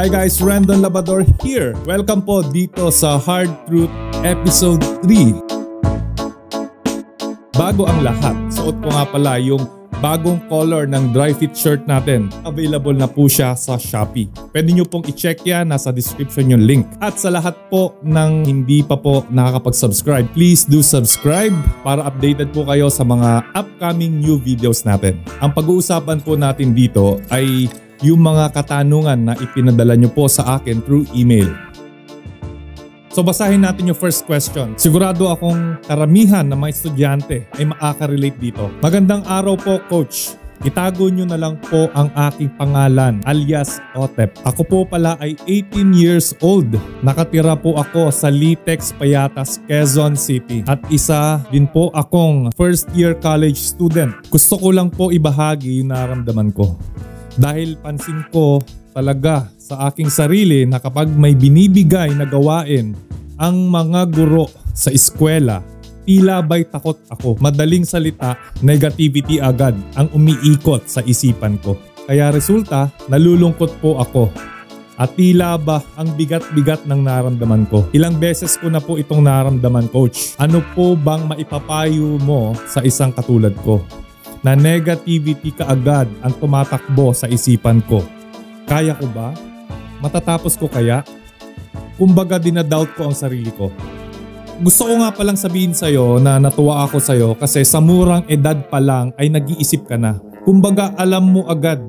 Hi guys, Randon Labador here. Welcome po dito sa Hard Truth Episode 3. Bago ang lahat, suot ko nga pala yung bagong color ng dry fit shirt natin. Available na po siya sa Shopee. Pwede nyo pong i-check yan, nasa description yung link. At sa lahat po ng hindi pa po nakakapag-subscribe, please do subscribe para updated po kayo sa mga upcoming new videos natin. Ang pag-uusapan po natin dito ay yung mga katanungan na ipinadala nyo po sa akin through email. So basahin natin yung first question. Sigurado akong karamihan ng mga estudyante ay makaka-relate dito. Magandang araw po coach. Itago nyo na lang po ang aking pangalan alias Otep. Ako po pala ay 18 years old. Nakatira po ako sa Litex Payatas, Quezon City. At isa din po akong first year college student. Gusto ko lang po ibahagi yung naramdaman ko. Dahil pansin ko talaga sa aking sarili na kapag may binibigay na gawain ang mga guro sa eskwela, tila ba'y takot ako. Madaling salita, negativity agad ang umiikot sa isipan ko. Kaya resulta, nalulungkot po ako. At tila ba ang bigat-bigat ng naramdaman ko? Ilang beses ko na po itong naramdaman coach. Ano po bang maipapayo mo sa isang katulad ko? Na negativity kaagad ang tumatakbo sa isipan ko. Kaya ko ba? Matatapos ko kaya? Kumbaga dinadoubt ko ang sarili ko. Gusto ko nga palang sabihin sa'yo na natuwa ako sa'yo kasi sa murang edad pa lang ay nag-iisip ka na. Kumbaga alam mo agad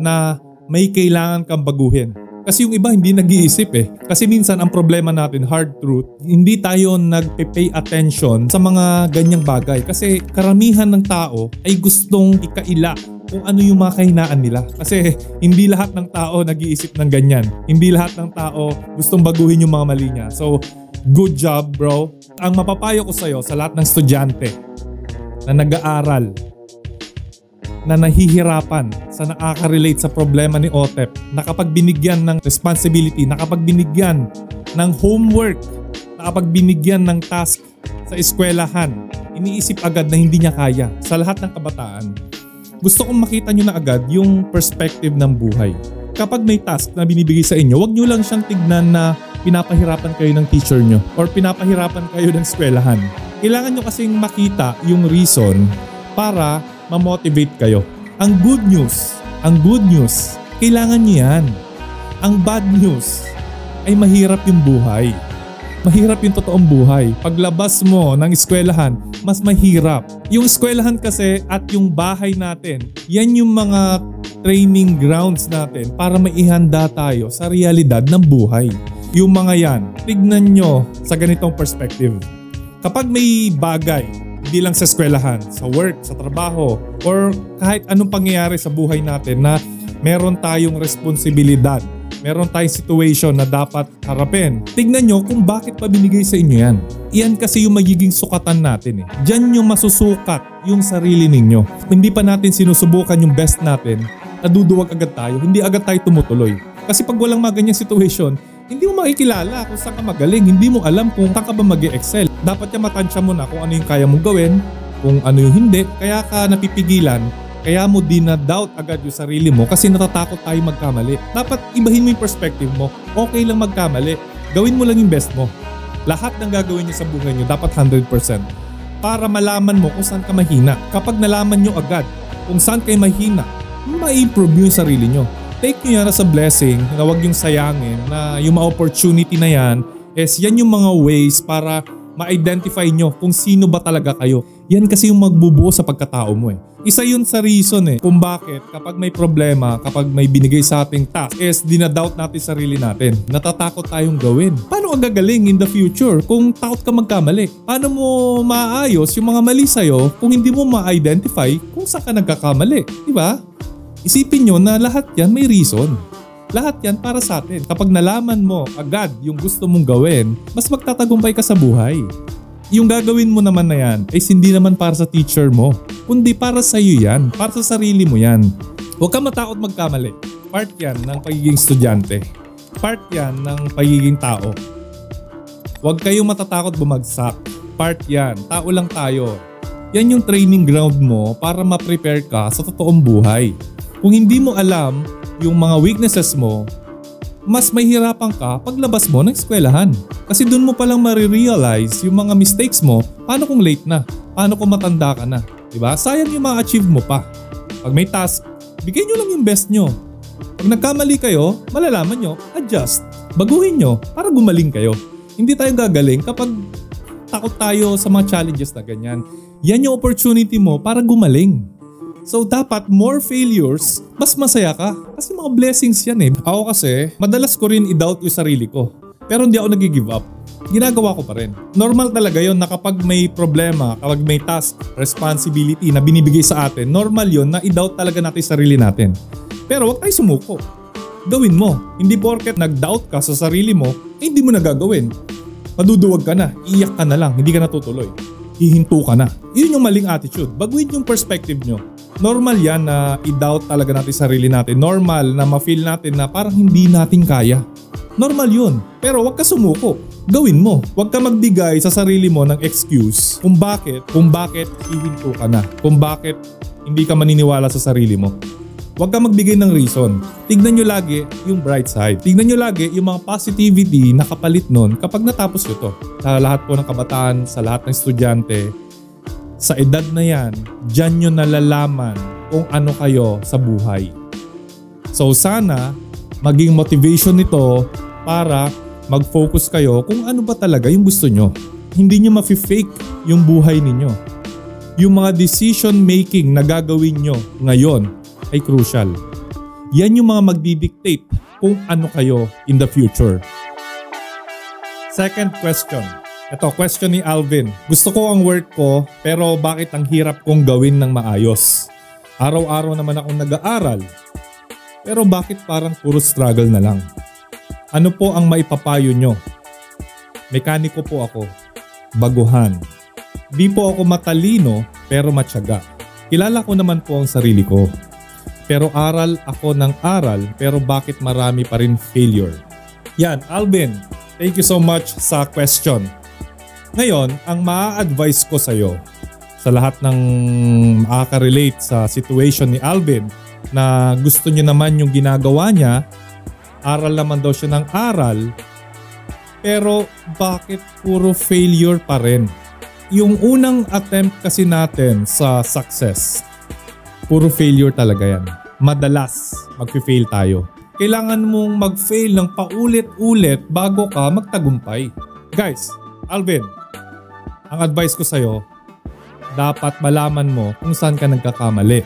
na may kailangan kang baguhin. Kasi yung iba hindi nag-iisip eh. Kasi minsan ang problema natin, hard truth, hindi tayo nagpe-pay attention sa mga ganyang bagay. Kasi karamihan ng tao ay gustong ikaila kung ano yung mga kahinaan nila. Kasi hindi lahat ng tao nag-iisip ng ganyan. Hindi lahat ng tao gustong baguhin yung mga mali niya. So, good job bro. Ang mapapayo ko sa'yo sa lahat ng estudyante na nag-aaral, na nahihirapan sa nakaka-relate sa problema ni Otep, na kapag binigyan ng responsibility, na kapag binigyan ng homework, na kapag binigyan ng task sa eskwelahan, iniisip agad na hindi niya kaya sa lahat ng kabataan. Gusto kong makita nyo na agad yung perspective ng buhay. Kapag may task na binibigay sa inyo, wag nyo lang siyang tignan na pinapahirapan kayo ng teacher nyo or pinapahirapan kayo ng eskwelahan. Kailangan nyo kasing makita yung reason para ma-motivate kayo. Ang good news, ang good news, kailangan nyo yan. Ang bad news ay mahirap yung buhay. Mahirap yung totoong buhay. Paglabas mo ng eskwelahan, mas mahirap. Yung eskwelahan kasi at yung bahay natin, yan yung mga training grounds natin para maihanda tayo sa realidad ng buhay. Yung mga yan, tignan nyo sa ganitong perspective. Kapag may bagay hindi lang sa eskwelahan, sa work, sa trabaho, or kahit anong pangyayari sa buhay natin na meron tayong responsibilidad, meron tayong situation na dapat harapin. Tignan nyo kung bakit pa binigay sa inyo yan. Iyan kasi yung magiging sukatan natin eh. Diyan yung masusukat yung sarili ninyo. Hindi pa natin sinusubukan yung best natin, naduduwag agad tayo, hindi agad tayo tumutuloy. Kasi pag walang mga ganyang situation, hindi mo makikilala kung saan ka magaling. Hindi mo alam kung saan ka ba mag excel Dapat ka matansya mo na kung ano yung kaya mong gawin, kung ano yung hindi. Kaya ka napipigilan, kaya mo dinadoubt agad yung sarili mo kasi natatakot tayo magkamali. Dapat ibahin mo yung perspective mo. Okay lang magkamali. Gawin mo lang yung best mo. Lahat ng gagawin niyo sa buhay niyo dapat 100% para malaman mo kung saan ka mahina. Kapag nalaman nyo agad kung saan kayo mahina, ma-improve yung sarili nyo take nyo yan as a blessing na huwag yung sayangin na yung mga opportunity na yan is yan yung mga ways para ma-identify nyo kung sino ba talaga kayo. Yan kasi yung magbubuo sa pagkatao mo eh. Isa yun sa reason eh kung bakit kapag may problema, kapag may binigay sa ating task is dinadoubt natin sarili natin. Natatakot tayong gawin. Paano ka gagaling in the future kung takot ka magkamali? Paano mo maayos yung mga mali sa'yo kung hindi mo ma-identify kung saan ka nagkakamali? Di ba? Isipin nyo na lahat yan may reason. Lahat yan para sa atin. Kapag nalaman mo agad yung gusto mong gawin, mas magtatagumpay ka sa buhay. Yung gagawin mo naman na yan ay hindi naman para sa teacher mo, kundi para sa iyo yan, para sa sarili mo yan. Huwag ka matakot magkamali. Part yan ng pagiging estudyante. Part yan ng pagiging tao. Huwag kayong matatakot bumagsak. Part yan. Tao lang tayo. Yan yung training ground mo para ma-prepare ka sa totoong buhay. Kung hindi mo alam yung mga weaknesses mo, mas mahihirapan ka paglabas mo ng eskwelahan. Kasi doon mo palang marirealize yung mga mistakes mo, paano kung late na, paano kung matanda ka na. Diba? Sayang yung ma-achieve mo pa. Pag may task, bigay nyo lang yung best nyo. Pag nagkamali kayo, malalaman nyo, adjust. Baguhin nyo para gumaling kayo. Hindi tayo gagaling kapag takot tayo sa mga challenges na ganyan. Yan yung opportunity mo para gumaling. So dapat more failures, mas masaya ka. Kasi mga blessings yan eh. Ako kasi, madalas ko rin i-doubt yung sarili ko. Pero hindi ako nag-give up. Ginagawa ko pa rin. Normal talaga yon na kapag may problema, kapag may task, responsibility na binibigay sa atin, normal yon na i-doubt talaga natin sarili natin. Pero wag tayo sumuko. Gawin mo. Hindi porket nag-doubt ka sa sarili mo, eh hindi mo na gagawin. Maduduwag ka na, iiyak ka na lang, hindi ka natutuloy. Hihinto ka na. Yun yung maling attitude. Baguhin yung perspective nyo normal yan na i-doubt talaga natin sarili natin. Normal na ma-feel natin na parang hindi natin kaya. Normal yun. Pero wag ka sumuko. Gawin mo. Huwag ka magbigay sa sarili mo ng excuse kung bakit, kung bakit hihinto ka na. Kung bakit hindi ka maniniwala sa sarili mo. Huwag ka magbigay ng reason. Tignan nyo lagi yung bright side. Tignan nyo lagi yung mga positivity na kapalit nun kapag natapos nyo to. Sa lahat po ng kabataan, sa lahat ng estudyante, sa edad na yan, dyan nyo nalalaman kung ano kayo sa buhay. So sana maging motivation nito para mag-focus kayo kung ano ba talaga yung gusto nyo. Hindi nyo mafi-fake yung buhay ninyo. Yung mga decision making na gagawin nyo ngayon ay crucial. Yan yung mga magdidictate kung ano kayo in the future. Second question. Ito, question ni Alvin. Gusto ko ang work ko pero bakit ang hirap kong gawin ng maayos? Araw-araw naman akong nag-aaral. Pero bakit parang puro struggle na lang? Ano po ang maipapayo nyo? Mekaniko po ako. Baguhan. Di po ako matalino pero matyaga. Kilala ko naman po ang sarili ko. Pero aral ako ng aral pero bakit marami pa rin failure? Yan, Alvin. Thank you so much sa question. Ngayon, ang maa-advise ko sa iyo sa lahat ng makaka-relate sa situation ni Alvin na gusto niya naman yung ginagawa niya, aral naman daw siya ng aral, pero bakit puro failure pa rin? Yung unang attempt kasi natin sa success, puro failure talaga yan. Madalas mag-fail tayo. Kailangan mong mag-fail ng paulit-ulit bago ka magtagumpay. Guys, Alvin, ang advice ko sa'yo, dapat malaman mo kung saan ka nagkakamali.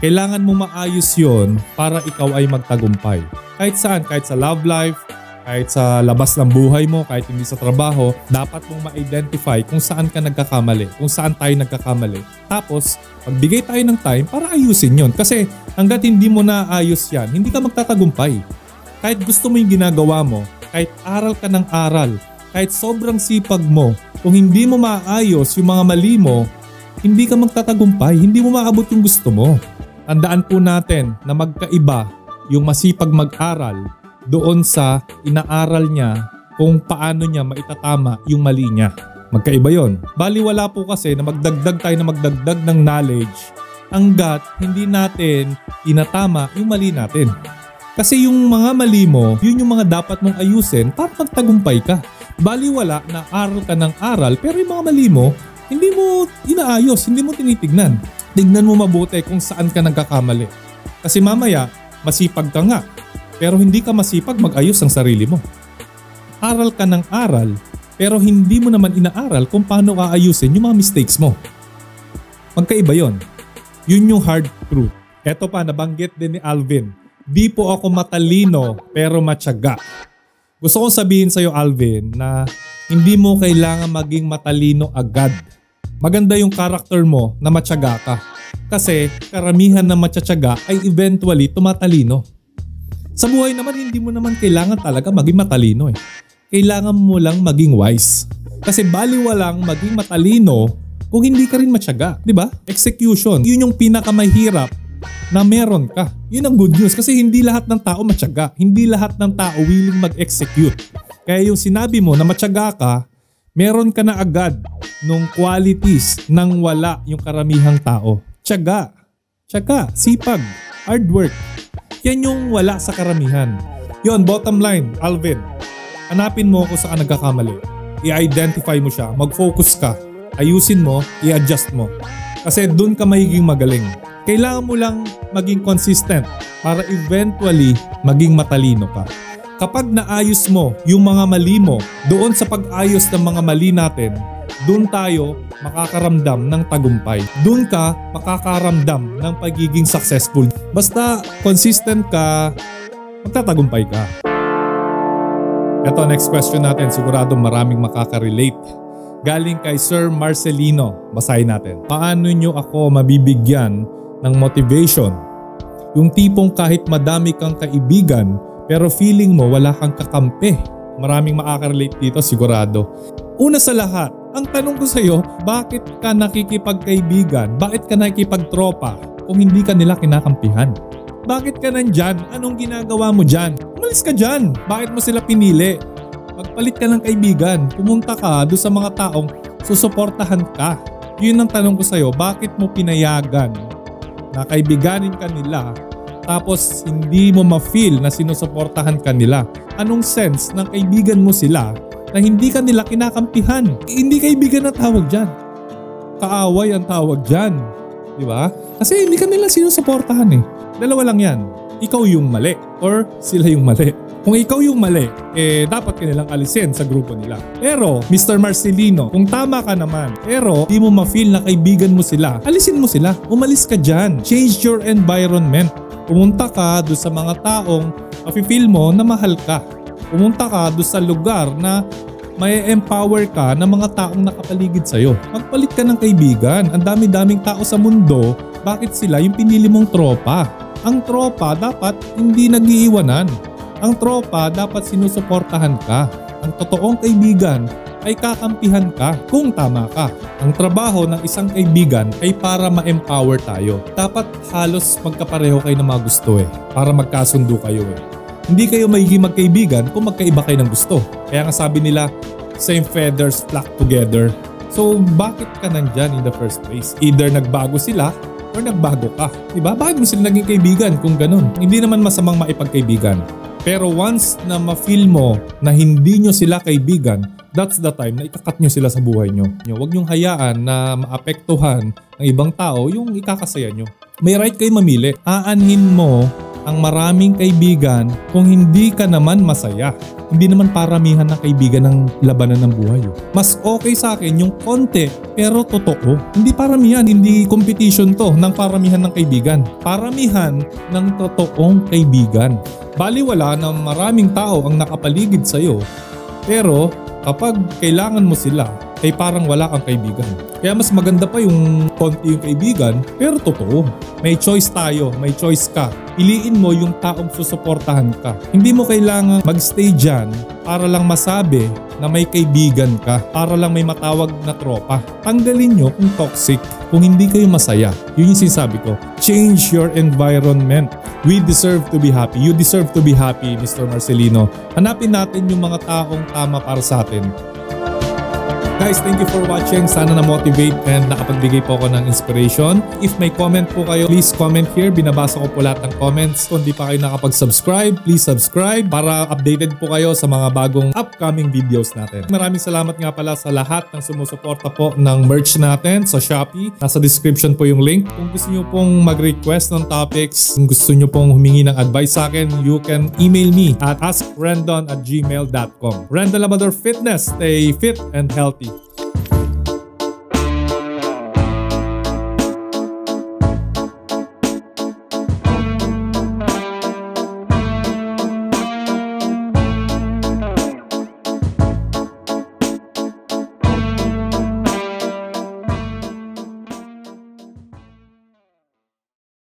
Kailangan mo maayos yon para ikaw ay magtagumpay. Kahit saan, kahit sa love life, kahit sa labas ng buhay mo, kahit hindi sa trabaho, dapat mong ma-identify kung saan ka nagkakamali, kung saan tayo nagkakamali. Tapos, pagbigay tayo ng time para ayusin yon. Kasi hanggat hindi mo naayos yan, hindi ka magtatagumpay. Kahit gusto mo yung ginagawa mo, kahit aral ka ng aral, kahit sobrang sipag mo, kung hindi mo maayos yung mga mali mo, hindi ka magtatagumpay, hindi mo maabot yung gusto mo. Tandaan po natin na magkaiba yung masipag mag-aral doon sa inaaral niya kung paano niya maitatama yung mali niya. Magkaiba yon. Baliwala po kasi na magdagdag tayo na magdagdag ng knowledge hanggat hindi natin inatama yung mali natin. Kasi yung mga mali mo, yun yung mga dapat mong ayusin para magtagumpay ka baliwala na aral ka ng aral pero yung mga mali mo, hindi mo inaayos, hindi mo tinitignan. Tignan mo mabuti kung saan ka nagkakamali. Kasi mamaya, masipag ka nga, pero hindi ka masipag mag-ayos ang sarili mo. Aral ka ng aral, pero hindi mo naman inaaral kung paano aayusin yung mga mistakes mo. Magkaiba yon. Yun yung hard truth. Eto pa, nabanggit din ni Alvin. Di po ako matalino pero matyaga. Gusto kong sabihin sa'yo Alvin na hindi mo kailangan maging matalino agad. Maganda yung karakter mo na matyaga ka. Kasi karamihan na matsatsaga ay eventually tumatalino. Sa buhay naman hindi mo naman kailangan talaga maging matalino eh. Kailangan mo lang maging wise. Kasi baliwalang maging matalino kung hindi ka rin matyaga, di ba? Execution, yun yung pinakamahirap na meron ka. Yun ang good news kasi hindi lahat ng tao matyaga. Hindi lahat ng tao willing mag-execute. Kaya yung sinabi mo na matyaga ka, meron ka na agad nung qualities nang wala yung karamihang tao. Tiyaga, tiyaga, sipag, hard work. Yan yung wala sa karamihan. Yon, bottom line, Alvin, hanapin mo kung saan nagkakamali. I-identify mo siya, mag-focus ka, ayusin mo, i-adjust mo. Kasi doon ka magiging magaling. Kailangan mo lang maging consistent para eventually maging matalino ka. Kapag naayos mo yung mga mali mo doon sa pag-ayos ng mga mali natin, doon tayo makakaramdam ng tagumpay. Doon ka makakaramdam ng pagiging successful. Basta consistent ka, magtatagumpay ka. Ito, next question natin. Sigurado maraming makaka-relate. Galing kay Sir Marcelino. Basahin natin. Paano nyo ako mabibigyan ng motivation? Yung tipong kahit madami kang kaibigan, pero feeling mo wala kang kakampi. Maraming makaka-relate dito, sigurado. Una sa lahat, ang tanong ko sa iyo, bakit ka nakikipagkaibigan? Bakit ka nakikipagtropa kung hindi ka nila kinakampihan? Bakit ka nandyan? Anong ginagawa mo dyan? Umalis ka dyan. Bakit mo sila pinili? Magpalit ka ng kaibigan. Pumunta ka doon sa mga taong susuportahan ka. Yun ang tanong ko sa iyo, bakit mo pinayagan na kaibiganin ka nila tapos hindi mo ma-feel na sinusuportahan ka nila? Anong sense ng kaibigan mo sila na hindi ka nila kinakampihan. Hindi kaibigan na tawag dyan. Kaaway ang tawag dyan. Di ba? Kasi hindi ka nila sinusuportahan eh. Dalawa lang yan. Ikaw yung mali or sila yung mali. Kung ikaw yung mali, eh dapat ka alisin sa grupo nila. Pero, Mr. Marcelino, kung tama ka naman, pero di mo ma-feel na kaibigan mo sila, alisin mo sila. Umalis ka dyan. Change your environment. Pumunta ka doon sa mga taong mafe-feel mo na mahal ka pumunta ka doon sa lugar na may empower ka ng mga taong nakapaligid sa'yo. Magpalit ka ng kaibigan. Ang dami-daming tao sa mundo, bakit sila yung pinili mong tropa? Ang tropa dapat hindi nagiiwanan. Ang tropa dapat sinusuportahan ka. Ang totoong kaibigan ay kakampihan ka kung tama ka. Ang trabaho ng isang kaibigan ay para ma-empower tayo. Dapat halos magkapareho kayo ng mga gusto eh. Para magkasundo kayo eh. Hindi kayo magiging magkaibigan kung magkaiba kayo ng gusto. Kaya nga sabi nila, same feathers flock together. So bakit ka nandyan in the first place? Either nagbago sila or nagbago ka. Diba? Bakit mo sila naging kaibigan kung ganun? Hindi naman masamang maipagkaibigan. Pero once na ma-feel mo na hindi nyo sila kaibigan, that's the time na ikakat nyo sila sa buhay nyo. Huwag nyong hayaan na maapektuhan ng ibang tao yung ikakasaya nyo. May right kayo mamili. Aanhin mo ang maraming kaibigan kung hindi ka naman masaya. Hindi naman paramihan ng kaibigan ng labanan ng buhay. Oh. Mas okay sa akin yung konti pero totoo. Hindi paramihan, hindi competition to ng paramihan ng kaibigan. Paramihan ng totoong kaibigan. Baliwala na maraming tao ang nakapaligid sa iyo pero kapag kailangan mo sila, ay parang wala kang kaibigan. Kaya mas maganda pa yung konti yung kaibigan, pero totoo. May choice tayo, may choice ka. Piliin mo yung taong susuportahan ka. Hindi mo kailangan magstay dyan para lang masabi na may kaibigan ka, para lang may matawag na tropa. Tanggalin nyo kung toxic, kung hindi kayo masaya. Yun yung sinasabi ko. Change your environment. We deserve to be happy. You deserve to be happy, Mr. Marcelino. Hanapin natin yung mga taong tama para sa atin Guys, thank you for watching. Sana na-motivate and nakapagbigay po ako ng inspiration. If may comment po kayo, please comment here. Binabasa ko po lahat ng comments. Kung di pa kayo nakapag-subscribe, please subscribe para updated po kayo sa mga bagong upcoming videos natin. Maraming salamat nga pala sa lahat ng sumusuporta po ng merch natin sa Shopee. Nasa description po yung link. Kung gusto nyo pong mag-request ng topics, kung gusto nyo pong humingi ng advice sa akin, you can email me at askrendon at gmail.com. Rendon Labrador Fitness. Stay fit and healthy.